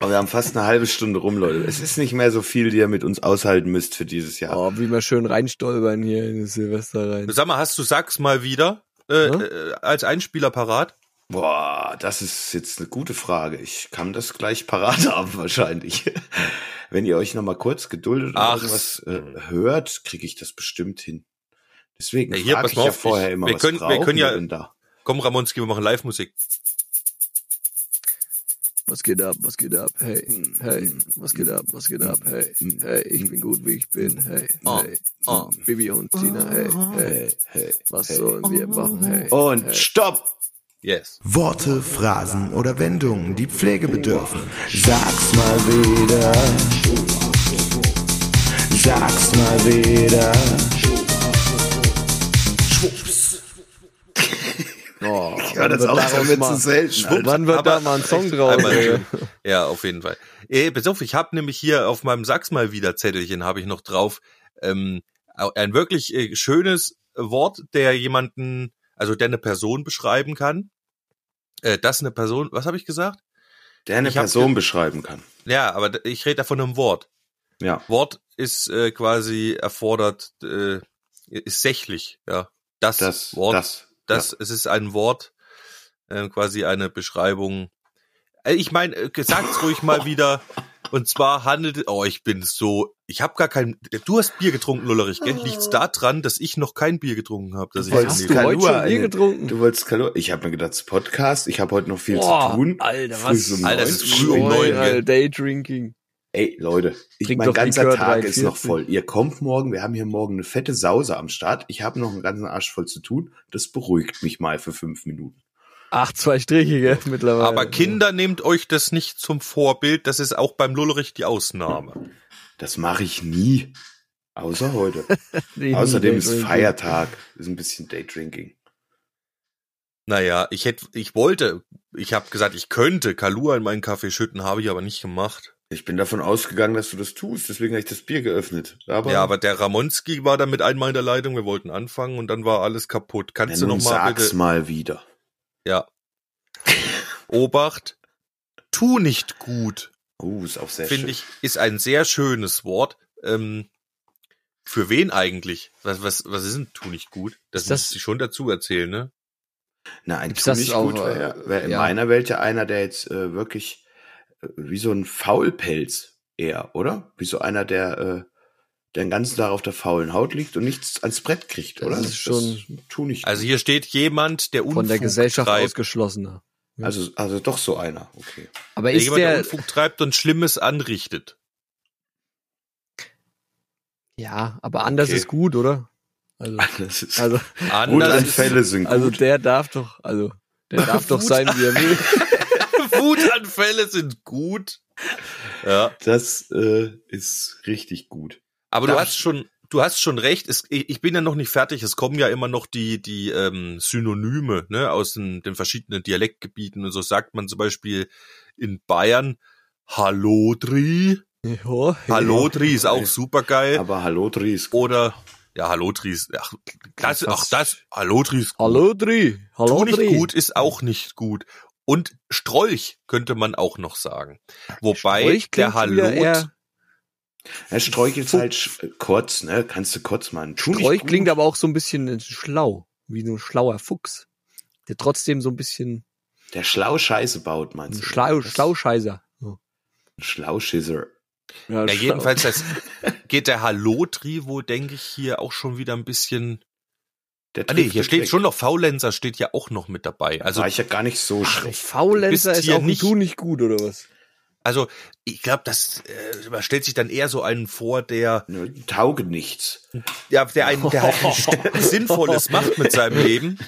Aber wir haben fast eine halbe Stunde rum, Leute. Es ist nicht mehr so viel, die ihr mit uns aushalten müsst für dieses Jahr.
Oh, wie wir schön reinstolpern hier in das Silvester rein.
Sag mal, hast du Sachs mal wieder äh,
Ja?
äh, als Einspieler parat?
Boah, das ist jetzt eine gute Frage. Ich kann das gleich parat haben wahrscheinlich. Wenn ihr euch noch mal kurz geduldet und
Ach
irgendwas äh, hört, kriege ich das bestimmt hin. Deswegen
Ja, hier,
ich
mal
ja
auf,
vorher
ich-
immer,
wir
was
können- wir können ja-
denn da?
Komm, Ramonski, wir machen Live-Musik.
Was geht ab, was geht ab, hey, hey, was geht ab, was geht ab, hey, hey, ich bin gut, wie ich bin, hey,
Oh,
hey,
oh.
Bibi und Tina, hey, hey,
Hey,
was
hey.
sollen wir machen, hey.
Und
hey.
stopp!
Yes.
Worte, Phrasen oder Wendungen, die Pflege bedürfen. Sag's mal wieder. Sag's mal wieder.
Oh,
Ich höre das auch so mit
mal-
zu selten.
Wann wird da mal ein Song drauf?
Ja, auf jeden Fall. Ey, pass auf, ich habe nämlich hier auf meinem Sachs mal wieder Zettelchen habe ich noch drauf ähm, ein wirklich äh, schönes Wort, der jemanden, also der eine Person beschreiben kann. Äh, das eine Person, was habe ich gesagt?
Der eine
Ich
Person beschreiben kann.
Ja, aber ich rede da von einem Wort.
Ja.
Wort ist äh, quasi erfordert, äh, ist sächlich, ja. Das,
Das,
Wort,
das.
das, es ist ein Wort, äh, quasi eine Beschreibung. Äh, Ich meine, äh, sagt's ruhig mal wieder. Und zwar handelt, oh, ich bin so, ich habe gar kein, du hast Bier getrunken, Lullerich, gell? Liegt's da dran, dass ich noch kein Bier getrunken habe, dass ich
wolltest
das
Hast du heute schon Bier getrunken?
Du wolltest Kalor. Ich habe mir gedacht, das ist Podcast. Ich habe heute noch viel
Boah,
zu tun.
Alter, was?
um
Alter, es ist früh um neun?
Alter, Daydrinking.
Ey, Leute, ich,
Trink
mein ganzer
Likör
Tag ist
43.
noch voll. Ihr kommt morgen, wir haben hier morgen eine fette Sause am Start. Ich habe noch einen ganzen Arsch voll zu tun. Das beruhigt mich mal für fünf Minuten.
Ach, zwei Striche, gell, mittlerweile.
Aber Kinder, nehmt euch das nicht zum Vorbild, das ist auch beim Lullerich die Ausnahme.
Das mache ich nie. Außer heute.
Nee,
Außerdem ist. Feiertag. Ist ein bisschen Daydrinking.
Naja, ich hätte, ich wollte, ich habe gesagt, ich könnte Kalua in meinen Kaffee schütten, habe ich aber nicht gemacht.
Ich bin davon ausgegangen, dass du das tust. Deswegen habe ich das Bier geöffnet. Aber,
ja, aber der Ramonski war dann mit einmal in der Leitung, wir wollten anfangen und dann war alles kaputt.
ja,
Kannst du
nun
noch mal
sag's
bitte,
mal wieder.
Ja. Obacht, tu nicht gut,
Uh, ist auch sehr
finde ich, ist ein sehr schönes Wort. Ähm, für wen eigentlich? Was, was, was ist denn tu nicht gut? Das,
Ist das-
muss ich schon dazu erzählen, ne?
Na, ein
Gibt's
Tu
das
nicht
auch,
gut wäre
äh,
wär in
ja.
meiner Welt ja einer, der jetzt äh, wirklich äh, wie so ein Faulpelz eher, oder? Wie so einer, der, äh, der den ganzen Tag auf der faulen Haut liegt und nichts ans Brett kriegt,
Das
oder?
ist schon
tu nicht
Also hier steht jemand, der Unfug
von der Gesellschaft
treibt.
ausgeschlossener.
Also, also doch so einer, okay.
Aber
Der
ist
jemand, der
der,
Unfug treibt und Schlimmes anrichtet.
ja, aber anders
Okay.
ist gut, oder? Also,
Das ist,
also,
Anders ist,
Wutanfälle sind
also
gut.
der darf doch, also, der darf doch sein, wie er will.
Wutanfälle sind gut. Ja.
Das äh, ist richtig gut.
Aber du hast schon, du hast schon recht. Es, ich bin ja noch nicht fertig. Es kommen ja immer noch die die ähm, Synonyme ne, aus den, den verschiedenen Dialektgebieten. Und so sagt man zum Beispiel in Bayern Hallodri.
Ja,
Hallodri ist auch super geil.
Aber Hallo Dries.
Oder ja, Hallodri ist ach, das, ach das Hallodri ist gut.
Hallo Dri, hallo
Tu nicht gut ist auch nicht gut. Und Strolch könnte man auch noch sagen. Wobei der
klingt eher-
Er sträuchelt halt sch- kurz, ne? Kannst du kurz machen. Gut.
klingt aber auch so ein bisschen schlau, wie so ein schlauer Fuchs, der trotzdem so ein bisschen
Der schlau Scheiße baut,
ein
meinst du?
Schlau. So.
Schlauschisser.
Ja,
ja,
schlau.
jedenfalls das, geht der Halotri wohl, denke ich, hier auch schon wieder ein bisschen.
Der
Ah nee, hier steht
weg.
schon noch Faulenzer steht ja auch noch mit dabei. Also
War ich ja gar nicht so schlecht.
Faulenzer ist auch
nicht-
Tu nicht gut, oder was?
Also, ich glaube, das äh, man stellt sich dann eher so einen vor, der
Ne, Tauge nichts.
ja, der einen, der halt nichts Sinnvolles macht mit seinem Leben.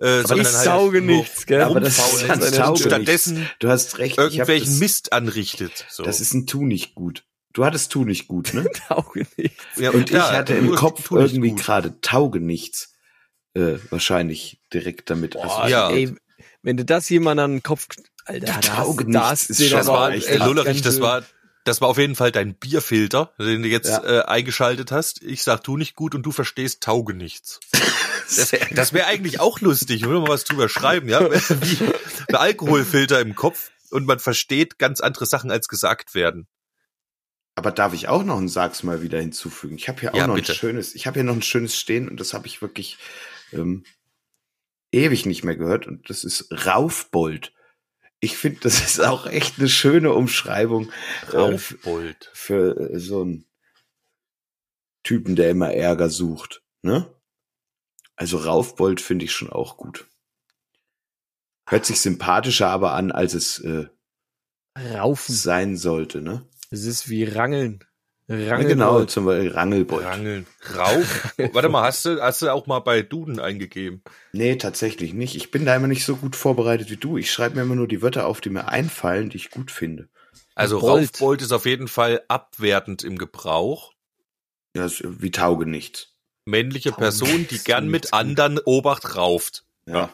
Äh, sondern
ich
halt
sauge nichts, gell?
Aber das ist ganz
und
Tauge
stattdessen
nichts. Du hast recht.
irgendwelchen
das,
Mist anrichtet. So.
Das ist ein Tu nicht gut. Du hattest Tu nicht gut, ne?
Tauge nicht.
ja,
Und
klar,
ich hatte im Kopf irgendwie gerade Tauge nichts. Äh, wahrscheinlich direkt damit.
Boah, ja.
Ey, wenn du das jemand an den Kopf, Alter, da
Tauge
hast, da
nichts
hast
ist
Das war
echt
Lullerich, das war das war auf jeden Fall dein Bierfilter, den du jetzt
Ja.
äh, eingeschaltet hast. Ich sag tu nicht gut und du verstehst Tauge nichts. Das, das wäre eigentlich auch lustig, wenn wir mal was drüber schreiben, ja? Wie ein Alkoholfilter im Kopf und man versteht ganz andere Sachen als gesagt werden.
Aber darf ich auch noch ein Sag's mal wieder hinzufügen? Ich habe hier auch
Ja,
noch
bitte.
ein schönes, ich habe hier noch ein schönes stehen und das habe ich wirklich ähm, ewig nicht mehr gehört und das ist Raufbold. Ich finde, das ist auch echt eine schöne Umschreibung äh,
Raufbold.
für äh, so einen Typen, der immer Ärger sucht. Ne? Also Raufbold finde ich schon auch gut. Hört sich sympathischer aber an, als es äh,
Raufen.
sein sollte, ne?
Das ist wie Rangeln. Rangeln.
genau, zum Beispiel Rangelbold.
Rangeln. Rauf. Warte mal, hast du, hast du auch mal bei Duden eingegeben?
Nee, tatsächlich nicht. Ich bin da immer nicht so gut vorbereitet wie du. Ich schreibe mir immer nur die Wörter auf, die mir einfallen, die ich gut finde.
Also
Bold.
Raufbold ist auf jeden Fall abwertend im Gebrauch.
Ja, ist wie Tauge nichts.
Männliche
Tauge
Person, die gern mit anderen Obacht rauft.
Ja.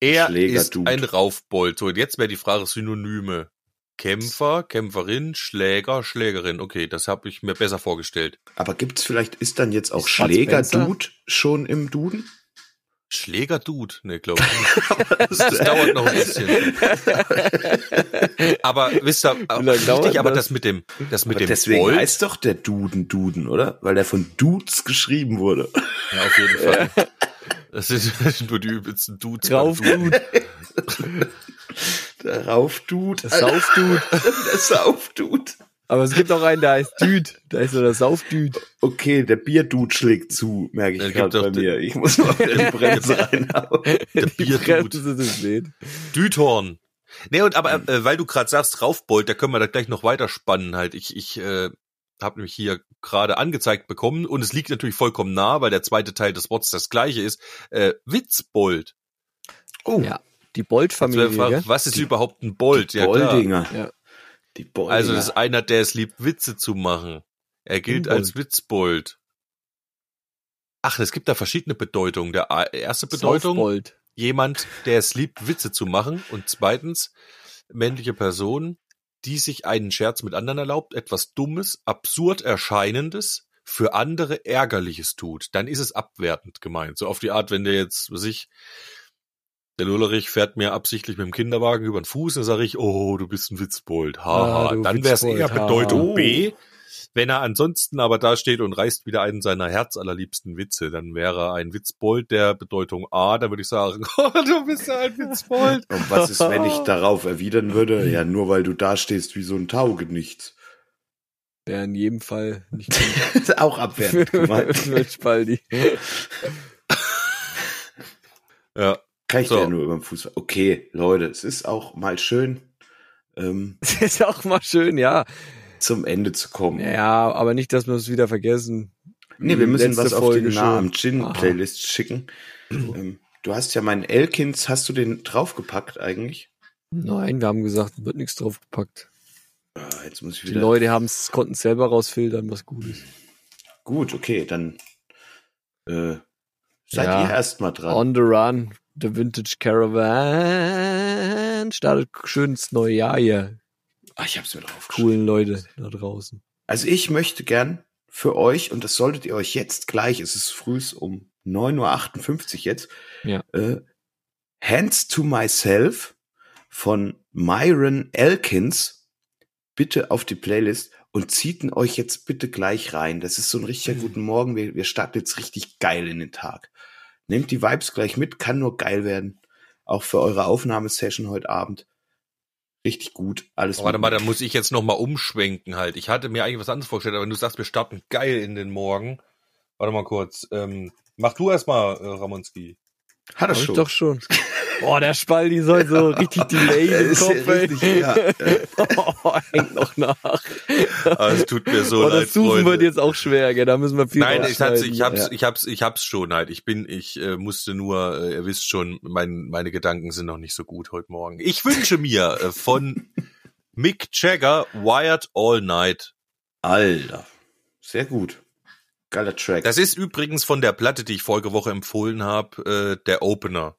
Er
Schläger,
ist
Dude.
ein Raufbold. So, und jetzt wäre die Frage Synonyme. Kämpfer, Kämpferin, Schläger, Schlägerin. Okay, das habe ich mir besser vorgestellt.
Aber gibt's vielleicht, ist dann jetzt auch Schläger-Dude schon im Duden?
Schläger-Dude? Nee, glaube ich nicht. das, das dauert noch ein bisschen. aber wisst ihr, richtig, aber
das?
das mit dem, das mit dem
deswegen
Bold,
heißt doch der Duden Duden, oder? Weil der von Dudes geschrieben wurde.
ja, auf jeden Fall. Das sind nur die übelsten Dudes. beim
Rauf,
Duden.
Der Raufdude.
Der Saufdude.
der Saufdude.
Aber es gibt auch einen, der heißt Düd. Da ist so der Saufdüd.
Okay, der Bierdude schlägt zu, merke ich gerade bei mir. Ich muss mal wieder die Bremse reinhauen.
Der Bierdude. Düthorn. Nee, und aber äh, weil du gerade sagst Raufbold, da können wir da gleich noch weiterspannen halt. Ich ich äh, habe nämlich hier gerade angezeigt bekommen und es liegt natürlich vollkommen nah, weil der zweite Teil des Wortes das gleiche ist. Äh, Witzbold.
Oh,
Ja. Die Bold-Familie,
die Frage,
gell?
was ist überhaupt ein Bold? Ja, klar.
Boldinger.
Ja.
Die Boldinger.
Also das ist einer, der es liebt, Witze zu machen. Er gilt
Bold.
als Witzbold. Ach, es gibt da verschiedene Bedeutungen. Der erste Bedeutung,
Saufbold.
jemand, der es liebt, Witze zu machen. Und zweitens, männliche Person, die sich einen Scherz mit anderen erlaubt, etwas Dummes, absurd Erscheinendes, für andere Ärgerliches tut. Dann ist es abwertend gemeint. So auf die Art, wenn der jetzt, was ich, der Lullerich fährt mir absichtlich mit dem Kinderwagen über den Fuß, dann sage ich, oh, du bist ein Witzbold. Haha.
Ah,
dann wäre es eher. Bedeutung
Oh.
B. Wenn er ansonsten aber da steht und reißt wieder einen seiner herzallerliebsten Witze, dann wäre er ein Witzbold der Bedeutung A, dann würde ich sagen, oh, du bist ja ein Witzbold.
Und was ist, wenn ich darauf erwidern würde? Ja, nur weil du da stehst wie so ein Taugenichts.
Der in jedem Fall nicht
auch abwertend gemeint.
mit Spaldi.
Ja,
Kann ich
So.
ja nur über den Fuß. Okay, Leute, es ist auch mal schön, ähm,
Das ist auch mal schön, ja.
zum Ende zu kommen.
Ja, aber nicht, dass wir es wieder vergessen.
nee, wir müssen was auf
Folge
die Nah am
schon.
Gin
Aha.
Playlist schicken. ähm, du hast ja meinen Elkins, hast du den draufgepackt eigentlich?
Nein, wir haben gesagt, wird nichts draufgepackt.
Ah, jetzt muss ich
Die
wieder.
Leute haben's, konnten es selber rausfiltern, was gut ist.
Gut, okay, dann äh, seid
Ja.
ihr erst mal dran.
On the Run, The Vintage Caravan. Startet schön ins neue Jahr hier.
Ah, ich hab's mir draufgeschrieben.
Coolen Leute da draußen.
Also ich möchte gern für euch, und das solltet ihr euch jetzt gleich, es ist frühs um 9.58 Uhr jetzt,
Ja.
äh, Hands to Myself von Myron Elkins bitte auf die Playlist und zieht ihn euch jetzt bitte gleich rein. Das ist so ein richtiger guten Morgen. Wir, wir starten jetzt richtig geil in den Tag. Nehmt die Vibes gleich mit, kann nur geil werden. Auch für eure Aufnahmesession heute Abend. Richtig gut. Alles
Warte
mit-
mal, da muss ich jetzt noch mal umschwenken halt. Ich hatte mir eigentlich was anderes vorgestellt, aber wenn du sagst, wir starten geil in den Morgen. Warte mal kurz. Ähm, mach du erstmal, äh, Ramonski.
Hat er schon.
doch schon. Boah, der Spaldi soll so richtig delayed
Er
im
ist
Kopf,
ja
ey.
richtig, ja.
Oh, hängt noch nach.
Ah, es tut mir so
oh,
leid,
das Suchen
Freunde.
wird jetzt auch schwer, gell? Da müssen wir viel
Nein, ich hab's, ich hab's,
Ja.
ich hab's, ich hab's schon halt. Ich bin, ich äh, musste nur, äh, ihr wisst schon, mein, meine Gedanken sind noch nicht so gut heute Morgen. Ich wünsche mir äh, von Mick Jagger Wired All Night.
Alter. Sehr gut. Geiler Track.
Das ist übrigens von der Platte, die ich vorige Woche empfohlen habe, äh, der Opener.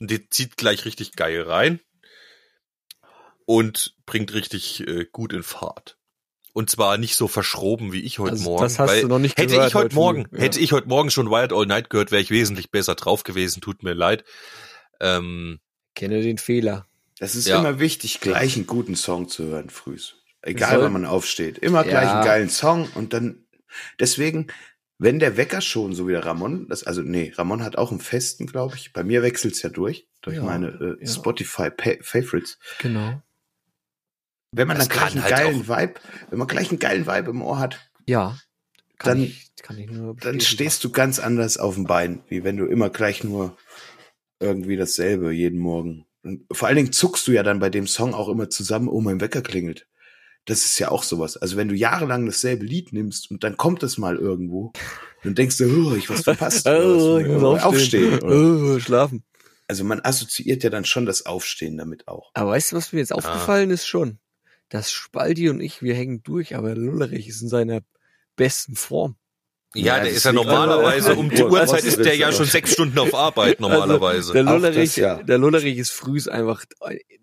Und die zieht gleich richtig geil rein und bringt richtig äh, gut in Fahrt. Und zwar nicht so verschroben wie ich heute
Also,
Morgen.
das hast
weil
du noch nicht
hätte
gehört
ich heute
heute
Morgen,
ja.
hätte ich heute Morgen schon Wild All Night gehört, wäre ich wesentlich besser drauf gewesen. Tut mir leid. Ähm,
Kenne den Fehler.
Das ist
Ja.
immer wichtig, gleich einen guten Song zu hören frühs. Egal,
Soll-
wann man aufsteht. Immer
Ja.
gleich einen geilen Song und dann, deswegen, wenn der Wecker schon, so wie der Ramon, das, also nee, Ramon hat auch einen festen, glaube ich. Bei mir wechselt's ja durch, durch
Ja,
meine äh,
ja.
Spotify Favorites.
Genau.
Wenn man
Das
dann gleich einen
halt
geilen Vibe, wenn man gleich einen geilen Vibe im Ohr hat,
Ja.
Dann-
ich, kann ich nur
dann stehst du ganz anders auf dem Bein, wie wenn du immer gleich nur irgendwie dasselbe jeden Morgen. Und vor allen Dingen zuckst du ja dann bei dem Song auch immer zusammen, oh, mein Wecker klingelt. Das ist ja auch sowas. Also wenn du jahrelang dasselbe Lied nimmst und dann kommt es mal irgendwo, dann denkst du, oh, ich was verpasst. oder
Oh,
was,
ich muss
oder
aufstehen.
oder?
Oh, schlafen.
Also man assoziiert ja dann schon das Aufstehen damit auch.
Aber weißt du, was mir jetzt aufgefallen ist schon? Dass Spaldi und ich, wir hängen durch, aber Lullerich ist in seiner besten Form.
ja,
Ja,
der ist ja normalerweise um die Uhrzeit
ist
der ja schon sechs Stunden auf Arbeit normalerweise.
Also, der Lullerich,
das, ja.
der Lullerich ist frühs einfach,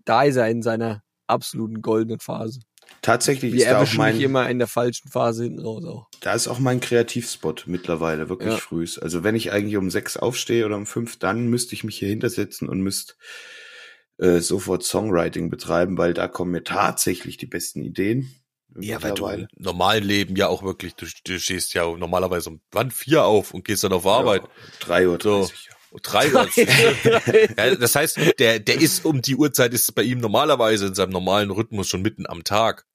da ist er in seiner absoluten goldenen Phase.
Tatsächlich
Wir
ist da auch mein,
immer in der falschen Phase hinten raus auch.
Da ist auch mein Kreativspot mittlerweile, wirklich
Ja.
frühs. Also wenn ich eigentlich um sechs aufstehe oder um fünf, dann müsste ich mich hier hintersetzen und müsste äh, sofort Songwriting betreiben, weil da kommen mir tatsächlich die besten Ideen.
Ja, weil du im normalen Leben ja auch wirklich, du, du stehst ja normalerweise um wann vier auf und gehst dann auf Arbeit.
Ja, drei Uhr.
So. Drei Uhr. ja, das heißt, der, der ist um die Uhrzeit ist bei ihm normalerweise in seinem normalen Rhythmus schon mitten am Tag.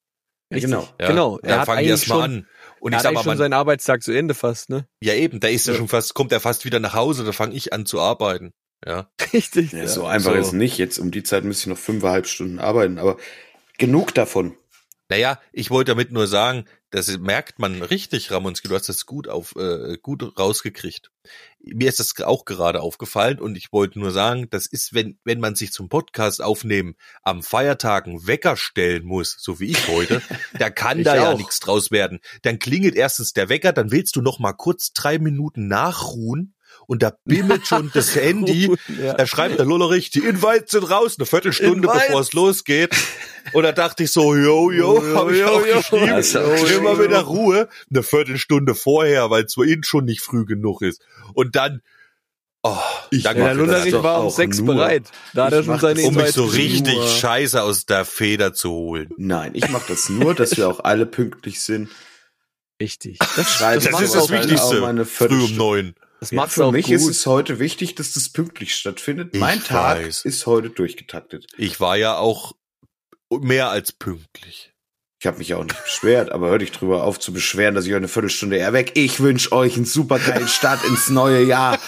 Richtig.
genau.
Ja?
Genau.
Und dann fangen die erst mal an. Und
er
ich
hat
sag
eigentlich
mal,
schon
man,
seinen Arbeitstag zu Ende fast, ne?
ja eben, da ist er
Ja.
schon fast, kommt er fast wieder nach Hause, da fange ich an zu arbeiten. Ja.
Richtig.
Ja, so einfach
so.
ist es nicht. Jetzt um die Zeit müsste ich noch fünfeinhalb Stunden arbeiten, aber genug davon.
Naja, ich wollte damit nur sagen, das merkt man richtig, Ramonski, du hast das gut auf äh, gut rausgekriegt. Mir ist das auch gerade aufgefallen und ich wollte nur sagen, das ist, wenn wenn man sich zum Podcast aufnehmen am Feiertagen Wecker stellen muss, so wie ich heute, da kann da ja
auch.
nichts draus werden. Dann klingelt erstens der Wecker, dann willst du noch mal kurz drei Minuten nachruhen und da bimmelt schon das Handy
Ja.
da schreibt der Lullerich, die Invites sind raus, eine Viertelstunde
Invites.
bevor es losgeht. Und da dachte ich so, yo, yo, habe ich auch geschrieben.
Geschrieben.
mal wieder Ruhe. Eine Viertelstunde vorher, weil es für ihn schon nicht früh genug ist. Und dann, oh,
Ich mache
der Lullerich
doch
war um
auch
sechs
nur.
bereit. Da hat er schon seine
um mich so richtig
Nur-
scheiße aus der Feder zu holen.
Nein, ich mache das nur, dass wir auch alle pünktlich sind.
Richtig. Das,
Das ist das
auch
Wichtigste. Früh um neun.
Das
Ja, für mich
gut.
ist es heute wichtig, dass das pünktlich stattfindet.
Ich
mein Tag
weiß.
ist heute durchgetaktet.
Ich war ja auch mehr als pünktlich.
Ich habe mich ja auch nicht beschwert, aber hör dich drüber auf zu beschweren, dass ich euch eine Viertelstunde eher weg. Ich wünsche euch einen super geilen Start ins neue Jahr.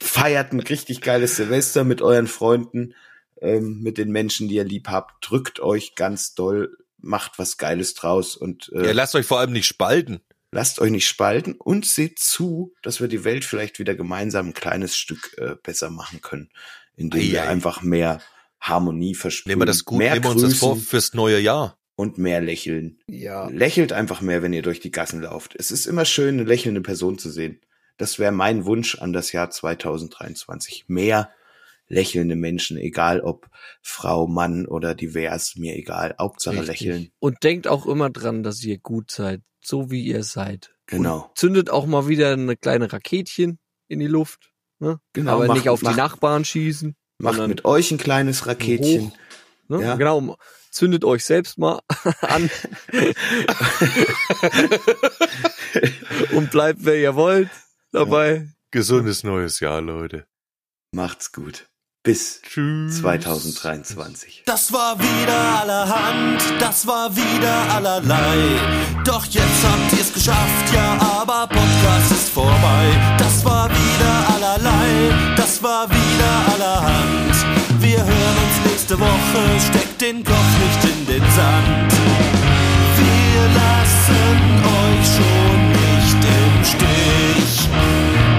Feiert ein richtig geiles Silvester mit euren Freunden, ähm, mit den Menschen, die ihr lieb habt. Drückt euch ganz doll, macht was Geiles draus und äh,
Ja, lasst euch vor allem nicht spalten.
Lasst euch nicht spalten und seht zu, dass wir die Welt vielleicht wieder gemeinsam ein kleines Stück äh, besser machen können, indem wir
Ei, ei.
einfach mehr Harmonie versprühen,
Nehmen wir das gut,
mehr
nehmen wir uns das vor fürs neue Jahr.
und mehr lächeln.
ja.
Lächelt einfach mehr, wenn ihr durch die Gassen lauft. Es ist immer schön, eine lächelnde Person zu sehen. Das wäre mein Wunsch an das Jahr 2023. Mehr lächelnde Menschen, egal ob Frau, Mann oder divers, mir egal. Hauptsache
Richtig.
lächeln.
Und denkt auch immer dran, dass ihr gut seid, so wie ihr seid.
Genau.
Und zündet auch mal wieder eine kleine Raketchen in die Luft. Ne?
Genau,
Aber
macht-
nicht auf
macht-
die Nachbarn schießen.
Macht mit euch ein kleines Raketchen.
hoch. Ne?
Ja.
Genau, zündet euch selbst mal an und bleibt, wer ihr wollt, dabei.
Gesundes neues Jahr, Leute.
Macht's gut. Bis
Tschüss.
2023.
Das war wieder allerhand, das war wieder allerlei. Doch jetzt habt ihr's geschafft, ja, aber Podcast ist vorbei. Das war wieder allerlei, das war wieder allerhand. Wir hören uns nächste Woche, steckt den Kopf nicht in den Sand. Wir lassen euch schon nicht im Stich.